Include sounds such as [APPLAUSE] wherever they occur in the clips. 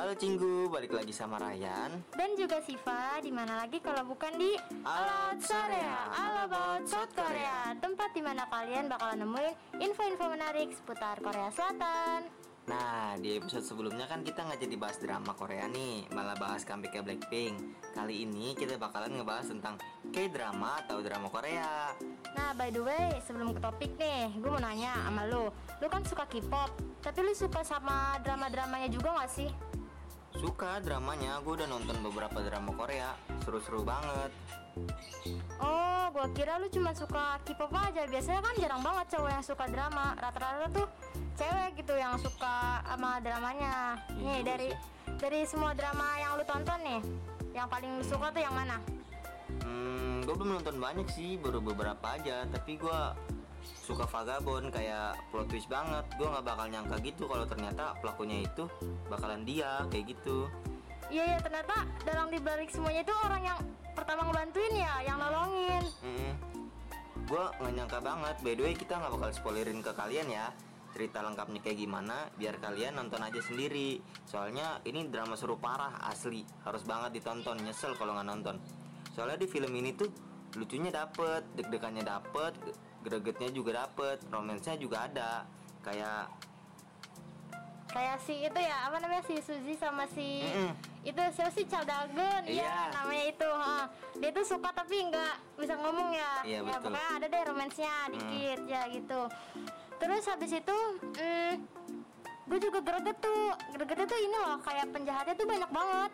Halo Cinggu, balik lagi sama Ryan. Dan juga Siva, di mana lagi kalau bukan di All Out Korea, All About South Korea. Tempat di mana kalian bakalan nemuin info-info menarik seputar Korea Selatan. Nah, di episode sebelumnya kan kita nggak jadi bahas drama Korea nih Malah bahas comebacknya Blackpink. Kali ini kita bakalan ngebahas tentang K-drama atau drama Korea. Nah, by the way, sebelum ke topik nih, gue mau nanya sama lu. Lu kan suka K-pop, tapi lu suka sama drama-dramanya juga gak sih? Suka dramanya, gue udah nonton beberapa drama Korea Seru-seru banget Oh, gua kira lu cuma suka K-pop aja. Biasanya kan jarang banget cowok yang suka drama. Rata-rata tuh cewek gitu yang suka sama dramanya. Nih Iya dari dari semua drama yang lu tonton nih, yang paling lu suka tuh yang mana? Hmm, gue belum nonton banyak sih, baru beberapa aja Tapi gue suka Vagabond kayak plot twist banget Gue nggak bakal nyangka gitu kalau ternyata pelakunya itu bakalan dia kayak gitu Iya ya ternyata dalam dibalik semuanya itu orang yang pertama ngebantuin ya, yang nolongin. Hmm, gue nggak nyangka banget. By the way kita nggak bakal spoilerin ke kalian ya cerita lengkapnya kayak gimana biar kalian nonton aja sendiri. Soalnya ini drama seru parah asli, harus banget ditonton. Nyesel kalau nggak nonton. Soalnya di film ini tuh lucunya dapet, deg-degannya dapet, gregetnya juga dapet, romansnya juga ada. Kayak Kayak si itu ya, apa namanya si Suzy sama si Mm-mm. itu siapa sih Caldagen Iya. ya namanya itu ha. dia tuh suka tapi nggak bisa ngomong ya Iya, ya betul. pokoknya ada deh romansnya dikit ya gitu terus habis itu mm, gue juga greget tuh gregetnya tuh ini loh kayak penjahatnya tuh banyak banget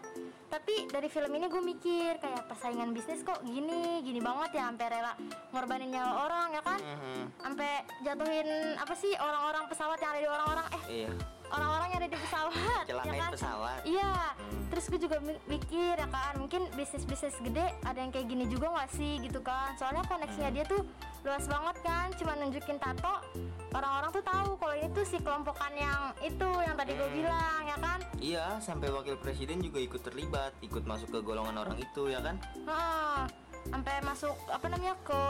tapi dari film ini gue mikir kayak persaingan bisnis kok gini gini banget ya sampai rela ngorbanin nyawa orang ya kan mhm, sampai jatuhin apa sih orang-orang pesawat yang ada di orang-orang eh iya, orang-orang yang ada di pesawat [LAUGHS] Celakain ya kan? pesawat. iya Hmm. terus gue juga mi- mikir ya kan mungkin bisnis bisnis gede ada yang kayak gini juga nggak sih gitu kan soalnya koneksinya Hmm. dia tuh luas banget kan cuma nunjukin tato orang-orang tuh tahu kalau ini tuh si kelompokan yang itu yang tadi gue Hmm. bilang ya kan iya sampai wakil presiden juga ikut terlibat, ikut masuk ke golongan orang itu ya kan? Heeh. sampai masuk apa namanya ke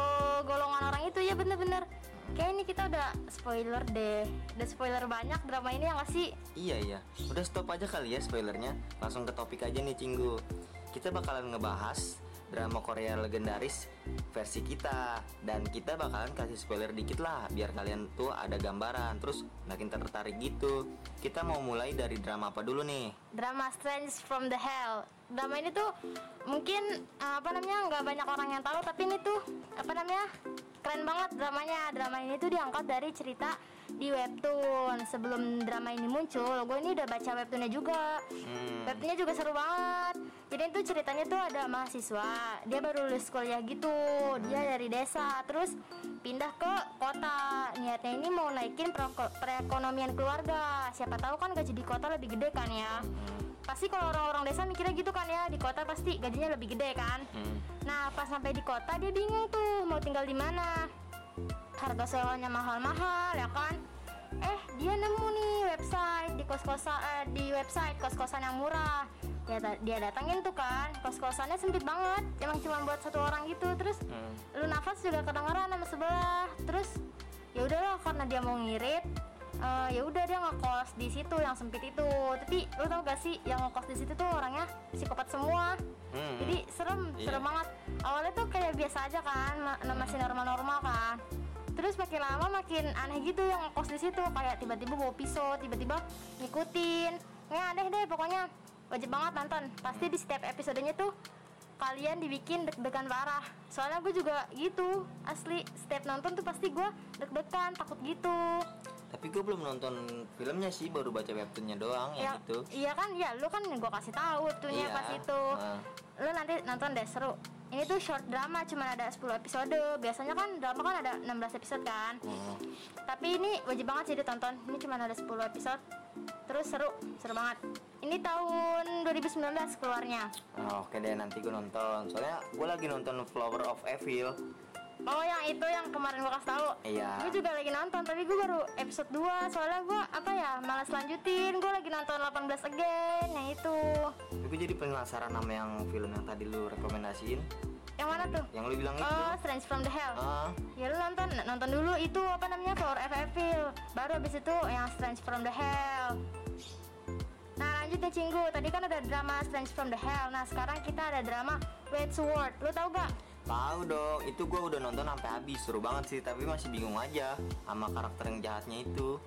golongan orang itu ya bener-bener kayak ini kita udah spoiler deh udah spoiler banyak drama ini yang sih Iya iya, udah stop aja kali ya spoilernya. Langsung ke topik aja nih Cinggu. Kita bakalan ngebahas drama Korea legendaris versi kita dan kita bakalan kasih spoiler dikit lah biar kalian tuh ada gambaran terus makin tertarik gitu. Kita mau mulai dari drama apa dulu nih? drama Strange from the Hell. Drama ini tuh mungkin uh, apa namanya nggak banyak orang yang tahu tapi ini tuh apa namanya keren banget dramanya. Drama ini tuh diangkat dari cerita di webtoon. Sebelum drama ini muncul, gue ini udah baca webtoonnya juga. Hmm, Webtoonnya juga seru banget. Jadi itu ceritanya tuh ada mahasiswa, dia baru lulus kuliah gitu. Dia dari desa, terus pindah ke kota. Niatnya ini mau naikin perekonomian keluarga. Siapa tahu kan gaji di kota lebih gede kan ya. Pasti kalau orang-orang desa mikirnya gitu kan ya, di kota pasti gajinya lebih gede kan. hmm, Nah, pas sampai di kota dia bingung tuh mau tinggal di mana. Harga sewanya mahal-mahal ya kan. Eh, dia nemu nih website di kos-kosan eh, di website kos-kosan yang murah. Dia dia datangin tuh kan, kos-kosannya sempit banget. Emang cuma buat satu orang gitu. Terus hmm. lu nafas juga kedengeran sama sebelah. Terus ya udahlah karena dia mau ngirit eh, ya udah dia ngekos di situ yang sempit itu. Tapi lu tau gak sih yang ngekos di situ tuh orangnya psikopat semua. Hmm. Jadi serem, Iya. serem banget. Awalnya tuh kayak biasa aja kan, ma- masih normal-normal kan. Terus makin lama makin aneh gitu yang ngekos di situ, kayak tiba-tiba bawa pisau, tiba-tiba ngikutin. Nggak aneh deh pokoknya. Wajib banget nonton. Pasti di setiap episodenya tuh kalian dibikin deg-degan parah. Soalnya gue juga gitu, asli. Setiap nonton tuh pasti gue deg-degan, takut gitu. Tapi gue belum nonton filmnya sih, baru baca webtoonnya doang ya, gitu. Iya kan, ya lu kan gue kasih tahu webtoonnya Iya, pas itu. heeh. Lu nanti nonton deh seru. Ini tuh short drama cuma ada 10 episode. Biasanya kan drama kan ada 16 episode kan. Hmm. Tapi ini wajib banget sih ditonton. Ini cuma ada 10 episode. Terus seru, seru banget. Ini tahun 2019 keluarnya. Ah, Oke deh nanti gue nonton. Soalnya gue lagi nonton Flower of Evil. Oh yang itu yang kemarin gue kasih tahu. Iya. Gue juga lagi nonton tapi gue baru episode 2 soalnya gue apa ya malas lanjutin. Gue lagi nonton 18 again yang itu. Tapi gue jadi penasaran sama yang film yang tadi lu rekomendasiin. Yang mana tuh? Yang lu bilang itu. Oh, Strange from the Hell. Ah, Ya lu nonton, nonton dulu itu apa namanya of Evil. Baru habis itu yang Strange from the Hell. Nah lanjut nih Cinggu. Tadi kan ada drama Strange from the Hell. Nah, sekarang kita ada drama Red Sword. Lu tahu gak? Tahu dong, itu gue udah nonton sampai habis, seru banget sih, tapi masih bingung aja sama karakter yang jahatnya itu.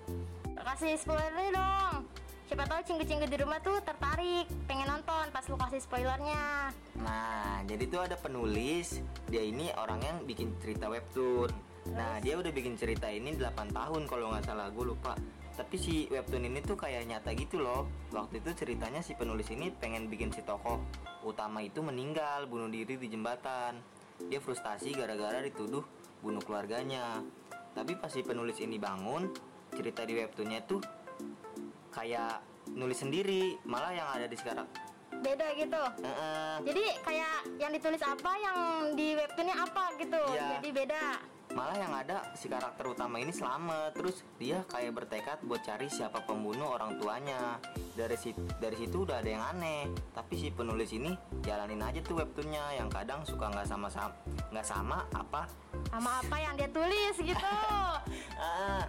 Kasih spoilernya dong. Siapa tahu cinggu-cinggu di rumah tuh tertarik, pengen nonton pas lu kasih spoilernya. Nah, jadi tuh ada penulis, dia ini orang yang bikin cerita webtoon. Nah, dia udah bikin cerita ini 8 tahun kalau nggak salah, gue lupa. Tapi si webtoon ini tuh kayak nyata gitu loh. Waktu itu ceritanya si penulis ini pengen bikin si tokoh utama itu meninggal, bunuh diri di jembatan. Dia frustasi gara-gara dituduh bunuh keluarganya. Tapi pas si penulis ini bangun, cerita di webtoonnya tuh kayak nulis sendiri, malah yang ada di sekarang. Beda gitu. Heeh. Jadi kayak yang ditulis apa, yang di webtoonnya apa gitu. Iya. Jadi beda. Malah yang ada si karakter utama ini selamat. Terus dia kayak bertekad buat cari siapa pembunuh orang tuanya. Dari situ, dari situ udah ada yang aneh. Tapi si penulis ini jalanin aja tuh webtoonnya Yang kadang suka nggak sama sama nggak sama apa? Sama apa yang dia tulis gitu. [LAUGHS] ah.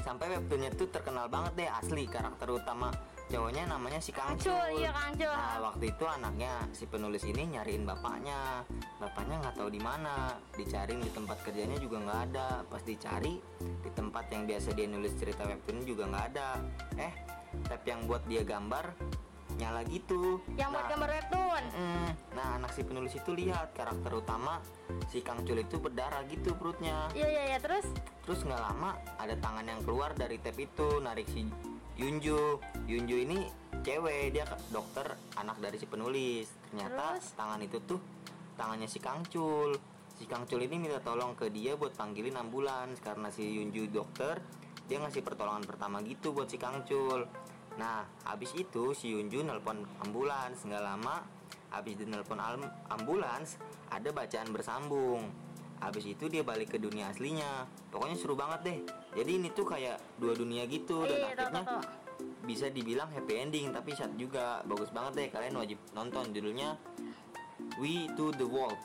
Sampai webtoonnya tuh terkenal banget deh asli karakter utama cowoknya namanya si Kangcul. Kangcul, iya, Kangcul. Nah waktu itu anaknya si penulis ini nyariin bapaknya. Bapaknya nggak tahu di mana. Dicariin di tempat kerjanya juga nggak ada. Pas dicari di tempat yang biasa dia nulis cerita webtoon juga nggak ada. Eh, tab yang buat dia gambar nyala gitu. yang buat Nah, gambar webtoon. Mm, nah anak si penulis itu lihat karakter utama si Kangcul itu berdarah gitu perutnya. Iya iya iya terus Terus nggak lama ada tangan yang keluar dari tab itu narik si Yunju. Yunju ini cewek dia dokter anak dari si penulis. Ternyata Terus? tangan itu tuh tangannya si Kangcul. Si Kangcul ini minta tolong ke dia buat panggilin ambulans karena si Yunju dokter dia ngasih pertolongan pertama gitu buat si Kangcul. Nah, habis itu si Yunju nelpon ambulans nggak lama habis di nelpon ambulans ada bacaan bersambung. Habis itu dia balik ke dunia aslinya. Pokoknya seru banget deh. Jadi ini tuh kayak dua dunia gitu dan Iya, akhirnya bisa dibilang happy ending tapi sad juga. Bagus banget deh kalian wajib nonton judulnya We to the World.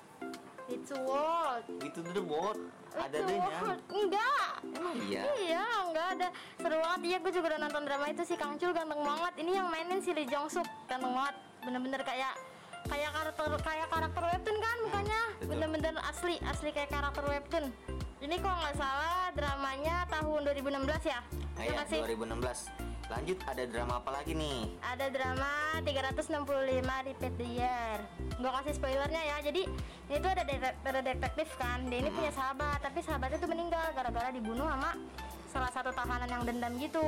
it's a world. We to the World. Ada deh world. Enggak. Emang iya. Iya, enggak ada. Seru banget. Iya, gue juga udah nonton drama itu si Kang Chul ganteng banget. Ini yang mainin si Lee Jong Suk ganteng banget. Bener-bener kayak kayak karakter kayak karakter webtoon kan mukanya. Bener-bener asli, asli kayak karakter webtoon. Ini kalau nggak salah dramanya tahun 2016 ya? Nah, Iya ya, nggak sih? 2016. Lanjut ada drama apa lagi nih? ada drama 365 repeat the year gue kasih spoilernya ya jadi ini tuh ada, de- ada detektif kan dia ini punya sahabat tapi sahabatnya tuh meninggal gara-gara dibunuh sama salah satu tahanan yang dendam gitu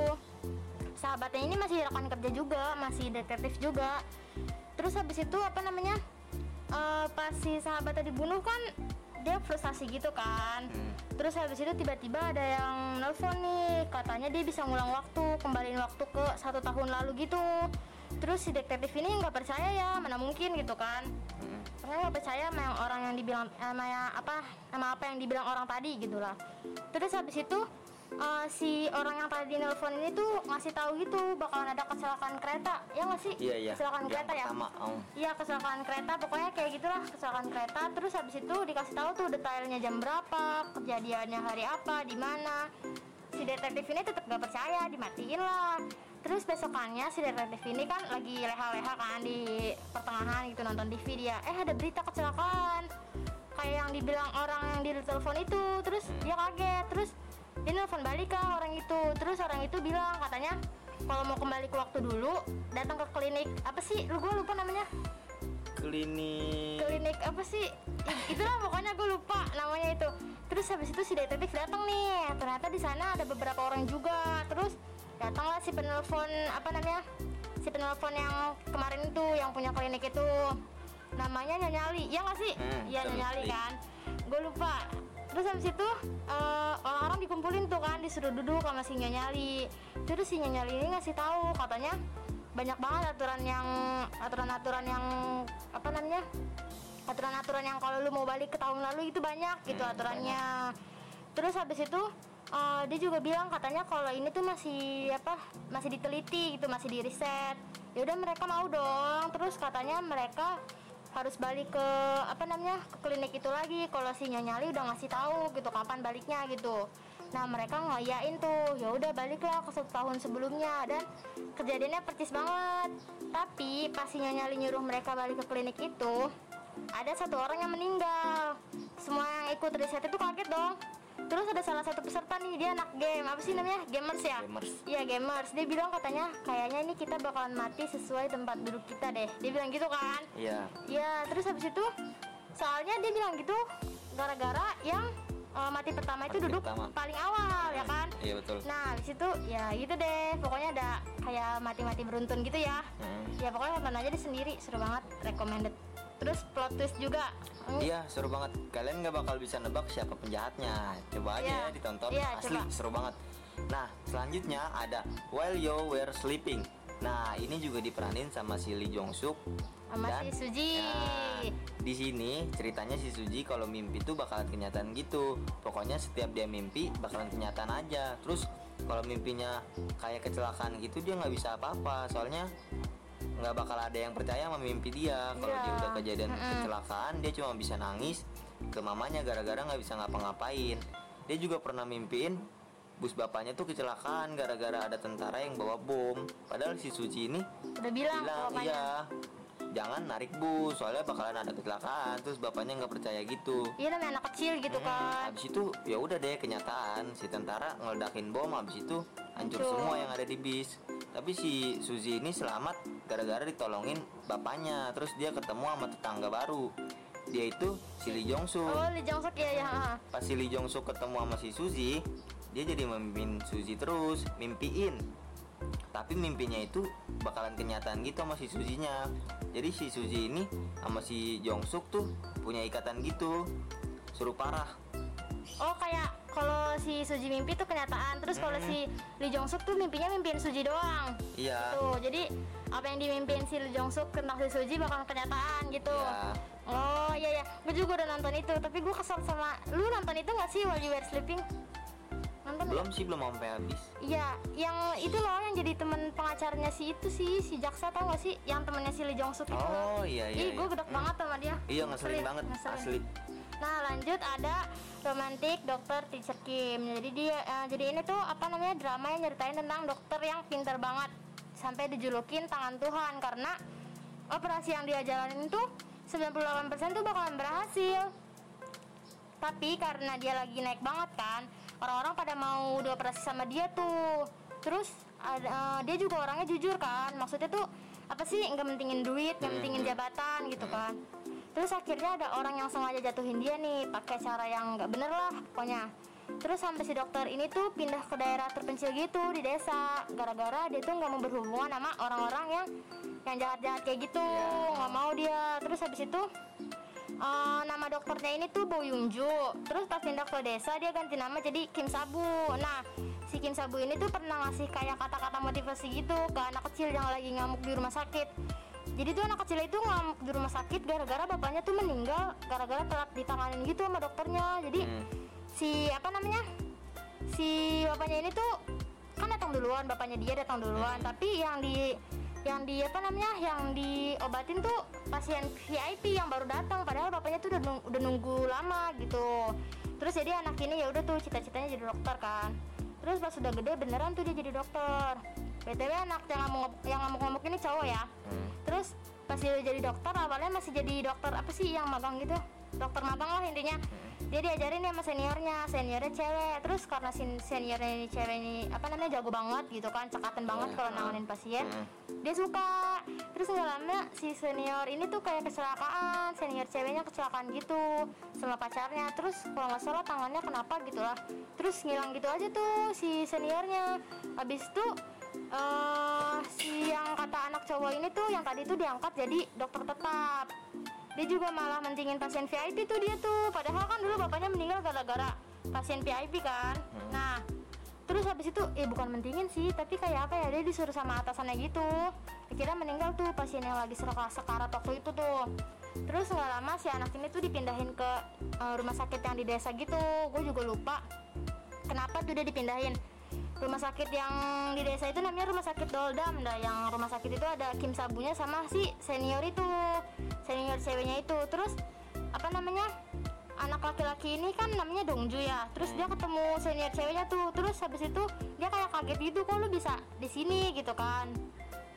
sahabatnya ini masih rekan kerja juga masih detektif juga terus habis itu apa namanya eh, pas si sahabatnya dibunuh kan dia frustasi gitu kan Hmm. Terus habis itu tiba-tiba ada yang nelpon nih, katanya dia bisa ngulang waktu, kembaliin waktu ke satu tahun lalu gitu. Terus si detektif ini nggak percaya ya, mana mungkin gitu kan? Mm. Pokoknya nggak percaya sama yang orang yang dibilang sama yang apa, sama apa yang dibilang orang tadi gitulah. Terus habis itu eh, si orang yang tadi nelpon ini tuh ngasih tahu gitu bakalan ada kecelakaan kereta, ya nggak sih? Iya iya. Kecelakaan Yang kereta ya. pertama, oh. Iya kecelakaan kereta. Pokoknya kayak gitulah kecelakaan kereta. Terus habis itu dikasih tahu tuh detailnya jam berapa kejadiannya hari apa di mana. Si detektif ini tetap gak percaya dimatiin lah. Terus besokannya si detektif ini kan lagi leha-leha kan di pertengahan gitu nonton TV dia. Eh ada berita kecelakaan. Kayak yang dibilang orang yang di telepon itu. Terus dia kaget. Terus dia nelfon balik ke orang itu. Terus orang itu bilang katanya kalau mau kembali ke waktu dulu datang ke klinik. Apa sih? Lu gue lupa namanya. Klinik. klinik apa sih? Itulah pokoknya gue lupa namanya itu. Terus habis itu si detektif datang nih. Ternyata di sana ada beberapa orang juga. Terus datanglah si penelpon apa namanya si penelpon yang kemarin itu yang punya klinik itu. Namanya Nyanyali ya nggak sih? Hmm, iya betul. Nyanyali kan? Gue lupa terus habis itu eh, orang-orang dikumpulin tuh kan disuruh duduk sama si Nyanyali. Terus si Nyanyali ini ngasih tahu katanya banyak banget aturan yang aturan-aturan yang apa namanya aturan-aturan yang kalau lu mau balik ke tahun lalu itu banyak gitu Hmm, aturannya. terus habis itu eh, dia juga bilang katanya kalau ini tuh masih apa masih diteliti gitu masih di riset ya udah mereka mau dong. Terus katanya mereka harus balik ke apa namanya ke klinik itu lagi. Kalau si nyanyali udah ngasih tahu gitu kapan baliknya gitu. Nah mereka ngayain tuh ya udah baliklah ke satu tahun sebelumnya. Dan kejadiannya percis banget. Tapi pas si Nyonya Li nyuruh mereka balik ke klinik itu ada satu orang yang meninggal. Semua yang ikut riset itu kaget dong terus ada salah satu peserta nih dia anak game apa sih namanya gamers ya Gamers. iya gamers dia bilang katanya kayaknya ini kita bakalan mati sesuai tempat duduk kita deh dia bilang gitu kan Iya. Ya, terus habis itu soalnya dia bilang gitu gara-gara yang eh, mati pertama itu Mati duduk pertama. paling awal ya kan. Iya betul. Nah, habis itu ya gitu deh. Pokoknya ada kayak mati-mati beruntun gitu ya. Hmm. Ya pokoknya nonton aja deh sendiri, seru banget, recommended. Terus plot twist juga. Hmm, Iya seru banget. Kalian nggak bakal bisa nebak siapa penjahatnya. Coba aja Iya. ya ditonton. Iya, Asli coba. seru banget. Nah selanjutnya ada While You Were Sleeping. Nah ini juga diperanin sama si Lee Jong Suk. Sama si Suji. Ya, di sini ceritanya si Suji kalau mimpi tuh bakalan kenyataan gitu. Pokoknya setiap dia mimpi bakalan kenyataan aja. Terus kalau mimpinya kayak kecelakaan gitu dia nggak bisa apa-apa. Soalnya nggak bakal ada yang percaya sama mimpi dia. Kalau Iya. dia udah kejadian Mm-mm. kecelakaan dia cuma bisa nangis ke mamanya gara-gara nggak bisa ngapa-ngapain. Dia juga pernah mimpiin bus bapaknya tuh kecelakaan gara-gara ada tentara yang bawa bom. Padahal si Suji ini Udah bilang, bilang iya jangan narik bus soalnya bakalan ada kecelakaan terus bapaknya nggak percaya gitu. Iya namanya anak kecil gitu Hmm, kan. habis itu ya udah deh kenyataan. Si tentara ngeledakin bom habis itu hancur Hancur. semua yang ada di bis. Tapi si Suzy ini selamat gara-gara ditolongin bapaknya. Terus dia ketemu sama tetangga baru. Dia itu si Lee Jong Suk Oh, Lee Jong Suk ya ya. pas si Lee Jong Suk ketemu sama si Suzy dia jadi memimpin Suzy terus mimpiin. Tapi mimpinya itu bakalan kenyataan gitu sama si Suzy-nya jadi si Suzy ini sama si Jong Suk tuh punya ikatan gitu suruh parah Oh kayak kalau si Suji mimpi tuh kenyataan. Terus kalau Hmm. si Lee Jong Suk tuh mimpinya mimpiin Suji doang. iya Tuh, jadi apa yang dimimpiin si Lee Jong Suk tentang si Suji bakal kenyataan gitu. Iya. Oh iya ya, gue juga udah nonton itu. Tapi gue kesel sama lu nonton itu nggak sih While You Were Sleeping? Nonton belum sih belum sampai habis Iya, yang itu temen pengacaranya si itu sih, si jaksa tau gak sih? Yang temennya si Lee Jong Suk itu. oh iya iya Ih, gue iya. gedek banget sama dia. iya ngeselin banget ngeselin. asli Nah lanjut ada romantik dokter teacher Kim. Jadi dia eh, jadi ini tuh apa namanya drama yang nyeritain tentang dokter yang pintar banget sampai dijulukin tangan Tuhan karena operasi yang dia jalanin tuh 98% tuh bakalan berhasil. Tapi karena dia lagi naik banget kan, orang-orang pada mau dioperasi sama dia tuh. Terus ada, eh, dia juga orangnya jujur kan, maksudnya tuh apa sih nggak mentingin duit, nggak mentingin jabatan gitu kan. Terus akhirnya ada orang yang sengaja jatuhin dia nih, pakai cara yang nggak bener lah pokoknya. Terus sampai si dokter ini tuh pindah ke daerah terpencil gitu di desa, gara-gara dia tuh nggak mau berhubungan sama orang-orang yang yang jahat-jahat kayak gitu, nggak mau dia. Terus habis itu Eh, nama dokternya ini tuh Bo Yung Ju. Terus pas pindah ke desa dia ganti nama jadi Kim Sabu. Nah, si Kim Sabu ini tuh pernah ngasih kayak kata-kata motivasi gitu ke anak kecil yang lagi ngamuk di rumah sakit. Jadi tuh anak kecil itu ngamuk di rumah sakit gara-gara bapaknya tuh meninggal gara-gara telat ditanganin gitu sama dokternya. Jadi Hmm. si apa namanya? Si bapaknya ini tuh kan datang duluan, bapaknya dia datang duluan, tapi yang di yang di apa namanya yang diobatin tuh pasien VIP yang baru datang padahal bapaknya tuh udah nung- udah nunggu lama gitu terus jadi anak ini ya udah tuh cita-citanya jadi dokter kan terus pas sudah gede beneran tuh dia jadi dokter. Btw anak yang ngamuk yang ngamuk-ngamuk ini cowok ya. Hmm. terus pas dia jadi dokter awalnya masih jadi dokter apa sih yang magang gitu? Dokter magang lah intinya dia diajarin ya sama seniornya seniornya cewek. Terus karena sin- seniornya ini cewek ini apa namanya jago banget gitu kan cekatan banget kalau nanganin pasien Hmm. dia suka. Terus nggak lama si senior ini tuh kayak kecelakaan senior ceweknya kecelakaan gitu sama pacarnya. Terus kalau nggak salah tangannya kenapa gitu lah. Terus ngilang gitu aja tuh si seniornya. Habis itu eh si yang kata anak cowok ini tuh yang tadi tuh diangkat jadi dokter tetap dia juga malah mentingin pasien VIP tuh dia tuh. Padahal kan dulu bapaknya meninggal gara-gara pasien VIP kan. Nah terus habis itu eh bukan mentingin sih tapi kayak apa ya dia disuruh sama atasannya gitu. Dikira meninggal tuh pasien yang lagi sekarat waktu itu tuh. Terus nggak lama si anak ini tuh dipindahin ke eh, rumah sakit yang di desa gitu. Gue juga lupa kenapa tuh dia dipindahin rumah sakit yang di desa itu namanya rumah sakit Doldam. Dah yang rumah sakit itu ada Kim Sabunya sama si senior itu senior ceweknya itu. Terus apa namanya anak laki-laki ini kan namanya Dongju ya. Terus dia ketemu senior ceweknya tuh. Terus habis itu dia kayak kaget gitu kok lu bisa di sini? gitu kan.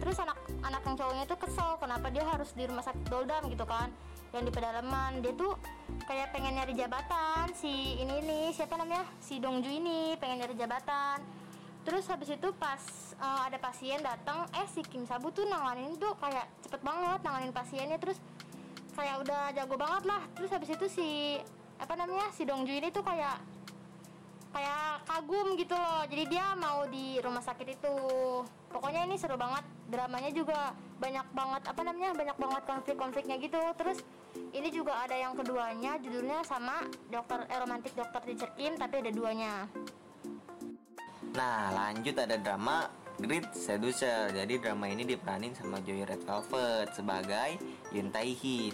Terus anak anak yang cowoknya tuh kesel kenapa dia harus di rumah sakit Doldam? gitu kan. Yang di pedalaman dia tuh kayak pengen nyari jabatan si ini nih siapa namanya si Dongju ini pengen nyari jabatan terus habis itu pas uh, ada pasien datang eh si Kim Sabu tuh nanganin tuh kayak cepet banget nanganin pasiennya. Terus kayak udah jago banget lah. Terus habis itu si apa namanya si Dongju ini tuh kayak kayak kagum gitu loh. Jadi dia mau di rumah sakit itu. Pokoknya ini seru banget. Dramanya juga banyak banget apa namanya banyak banget konflik-konfliknya gitu. Terus ini juga ada yang keduanya judulnya sama dokter eh, romantik dokter Teacher Kim tapi ada duanya Nah lanjut ada drama Great Seducer. Jadi drama ini diperanin sama Joy Red Velvet sebagai Yun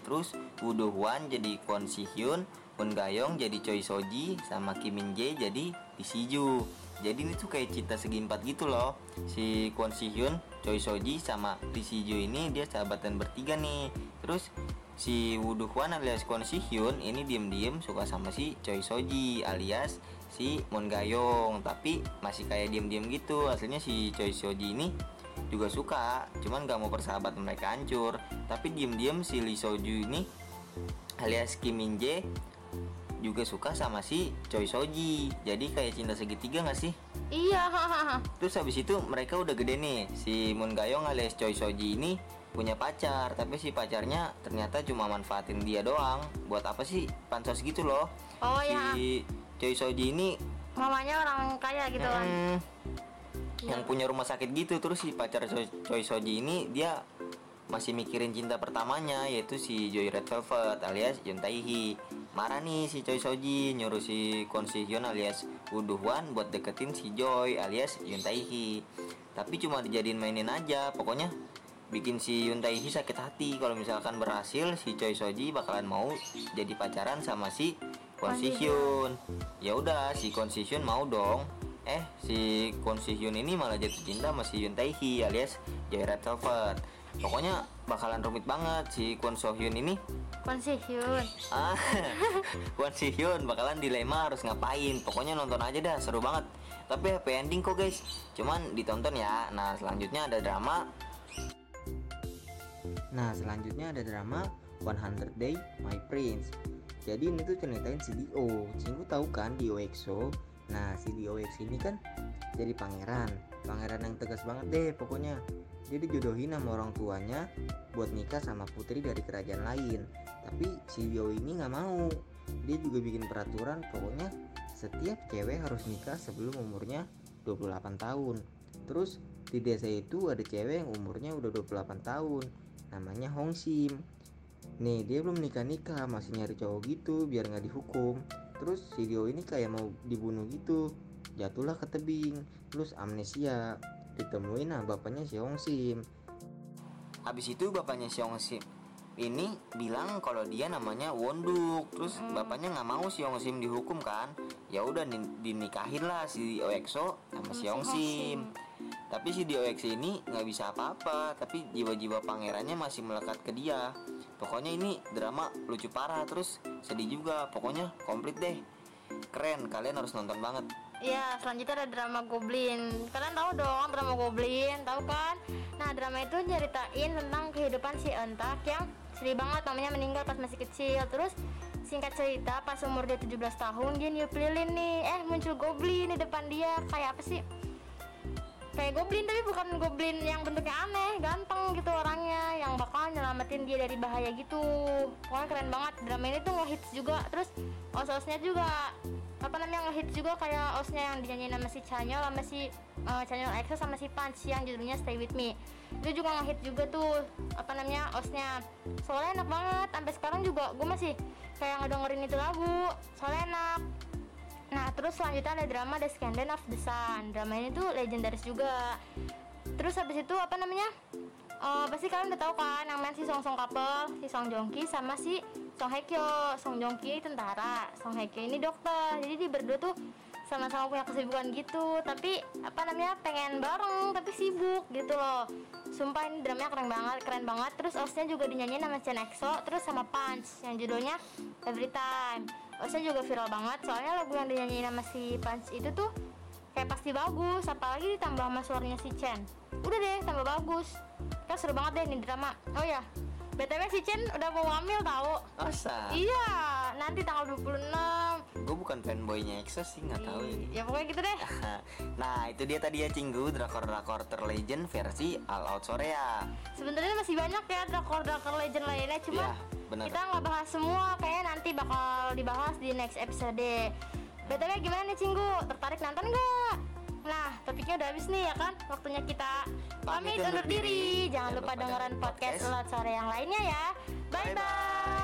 Terus Woo Do Hwan jadi Kwon Si Hyun Won Gayong jadi Choi Soji Sama Kim Min Jae jadi Lee Si Ju Jadi ini tuh kayak cita segi empat gitu loh. Si Kwon Si Hyun, Choi Soji sama Lee Si Ju ini dia sahabatan bertiga nih. Terus si Woo Do Hwan alias Kwon Si Hyun ini diem-diem suka sama si Choi Soji alias si Mon Gayong. Tapi masih kayak diem-diem gitu. Aslinya si Choi Soji ini juga suka. Cuman gak mau persahabatan mereka hancur. Tapi diem-diem si Lee Soju ini alias Kim Min Jae juga suka sama si Choi Soji. Jadi kayak cinta segitiga gak sih? Iya. Terus habis itu mereka udah gede nih. Si Moon Gayong alias Choi Soji ini punya pacar. Tapi si pacarnya ternyata cuma manfaatin dia doang. Buat apa sih? Pansos gitu loh. Oh ya si Choi Soji ini mamanya orang kaya gitu kan? Mm, Iya. yang punya rumah sakit gitu terus si pacar Choi, Choi Soji ini dia masih mikirin cinta pertamanya yaitu si Joy Red Velvet alias Yun Tae Hee. Marah nih si Choi Soji nyuruh si Kwon Si Hyun alias Woo Do Hwan buat deketin si Joy alias Yun Tae Hee. Tapi cuma dijadiin mainin aja pokoknya bikin si Yun Tae Hee sakit hati. Kalau misalkan berhasil si Choi Soji bakalan mau jadi pacaran sama si Kwon Si Hyun ya udah si Kwon Si Hyun mau dong. Eh si Kwon Si Hyun ini malah jatuh cinta sama si Yun Tae Hee alias Joy Red Velvet pokoknya bakalan rumit banget si Kwon So Hyun ini. Kwon Si Hyun ah Kwon Si Hyun bakalan dilema harus ngapain. Pokoknya nonton aja dah seru banget. Tapi happy ending kok guys. Cuman ditonton ya. Nah selanjutnya ada drama. Nah selanjutnya ada drama 100 Day My Prince Jadi ini tuh ceritain si Dio Cinggu tahu kan Dio EXO? Nah si Dio EXO ini kan jadi pangeran. Pangeran yang tegas banget deh pokoknya. Dia dijodohin sama orang tuanya Buat nikah sama putri dari kerajaan lain. Tapi si Dio ini nggak mau. Dia juga bikin peraturan pokoknya Setiap cewek harus nikah sebelum umurnya 28 tahun. Terus di desa itu ada cewek yang umurnya udah 28 tahun namanya Hong Sim nih dia belum nikah nikah masih nyari cowok gitu biar nggak dihukum. Terus si Dio ini kayak mau dibunuh gitu. Jatuhlah ke tebing terus amnesia. Ditemuin nah bapaknya si Hong Sim. Habis itu bapaknya si Hong Sim ini bilang kalau dia namanya Wonduk. Terus bapaknya nggak mau si Hong Sim dihukum kan? Ya udah din- dinikahin lah si Oexo sama si Hong Sim. Tapi si DOX ini nggak bisa apa-apa. Tapi jiwa-jiwa pangerannya masih melekat ke dia pokoknya ini drama lucu parah terus sedih juga pokoknya komplit deh keren kalian harus nonton banget Iya, selanjutnya ada drama Goblin. Kalian tahu dong drama Goblin, tahu kan? Nah, drama itu nyeritain tentang kehidupan si Entak yang sedih banget mamanya meninggal pas masih kecil. Terus singkat cerita pas umur dia 17 tahun dia niup lilin nih. Eh, muncul Goblin di depan dia. Kayak apa sih? Kayak Goblin tapi bukan Goblin yang bentuknya aneh, ganteng gitu orangnya yang bakal nyelamatin dia dari bahaya gitu. Pokoknya keren banget. Drama ini tuh ngehits juga. Terus os-osnya juga apa namanya ngehits juga kayak osnya yang dinyanyiin sama si Chanyeol sama si uh, Chanyeol EXO sama si Punch yang judulnya Stay With Me itu juga ngehit juga tuh apa namanya osnya soalnya enak banget sampai sekarang juga gue masih kayak ngedengerin itu lagu soalnya enak Nah terus selanjutnya ada drama The Scandal of the Sun. Drama ini tuh legendaris juga. Terus habis itu apa namanya? Eh, Pasti kalian udah tahu kan Yang main si Song Song couple Si Song Joong Ki sama si Song Hye Kyo. Song Joong Ki tentara Song Hye Kyo ini dokter. Jadi di berdua tuh sama-sama punya kesibukan gitu. Tapi apa namanya? Pengen bareng Tapi sibuk gitu loh. Sumpah ini dramanya keren banget Keren banget. Terus osnya juga dinyanyiin sama Chen EXO Terus sama Punch Yang judulnya Every Time Osnya juga viral banget. Soalnya lagu yang dinyanyiin sama si Punch itu tuh kayak pasti bagus. Apalagi ditambah sama suaranya si Chen. Udah deh tambah bagus. Kan seru banget deh nih drama. Oh ya btw si Chen udah mau hamil tahu Masa? iya nanti tanggal 26 Gue bukan fanboynya EXO sih nggak tahu ya. ya pokoknya gitu deh. [LAUGHS] Nah itu dia tadi ya Cinggu drakor-drakor terlegend versi All Out Korea. Sebenarnya masih banyak ya drakor-drakor legend lainnya cuma benar. kita nggak bahas semua. Kayaknya nanti bakal dibahas di next episode btw gimana nih cinggu? Tertarik nonton nggak? Nah topiknya udah habis nih ya kan? Waktunya kita pamit undur diri. jangan lupa dengerin podcast lot sore yang lainnya ya. Bye bye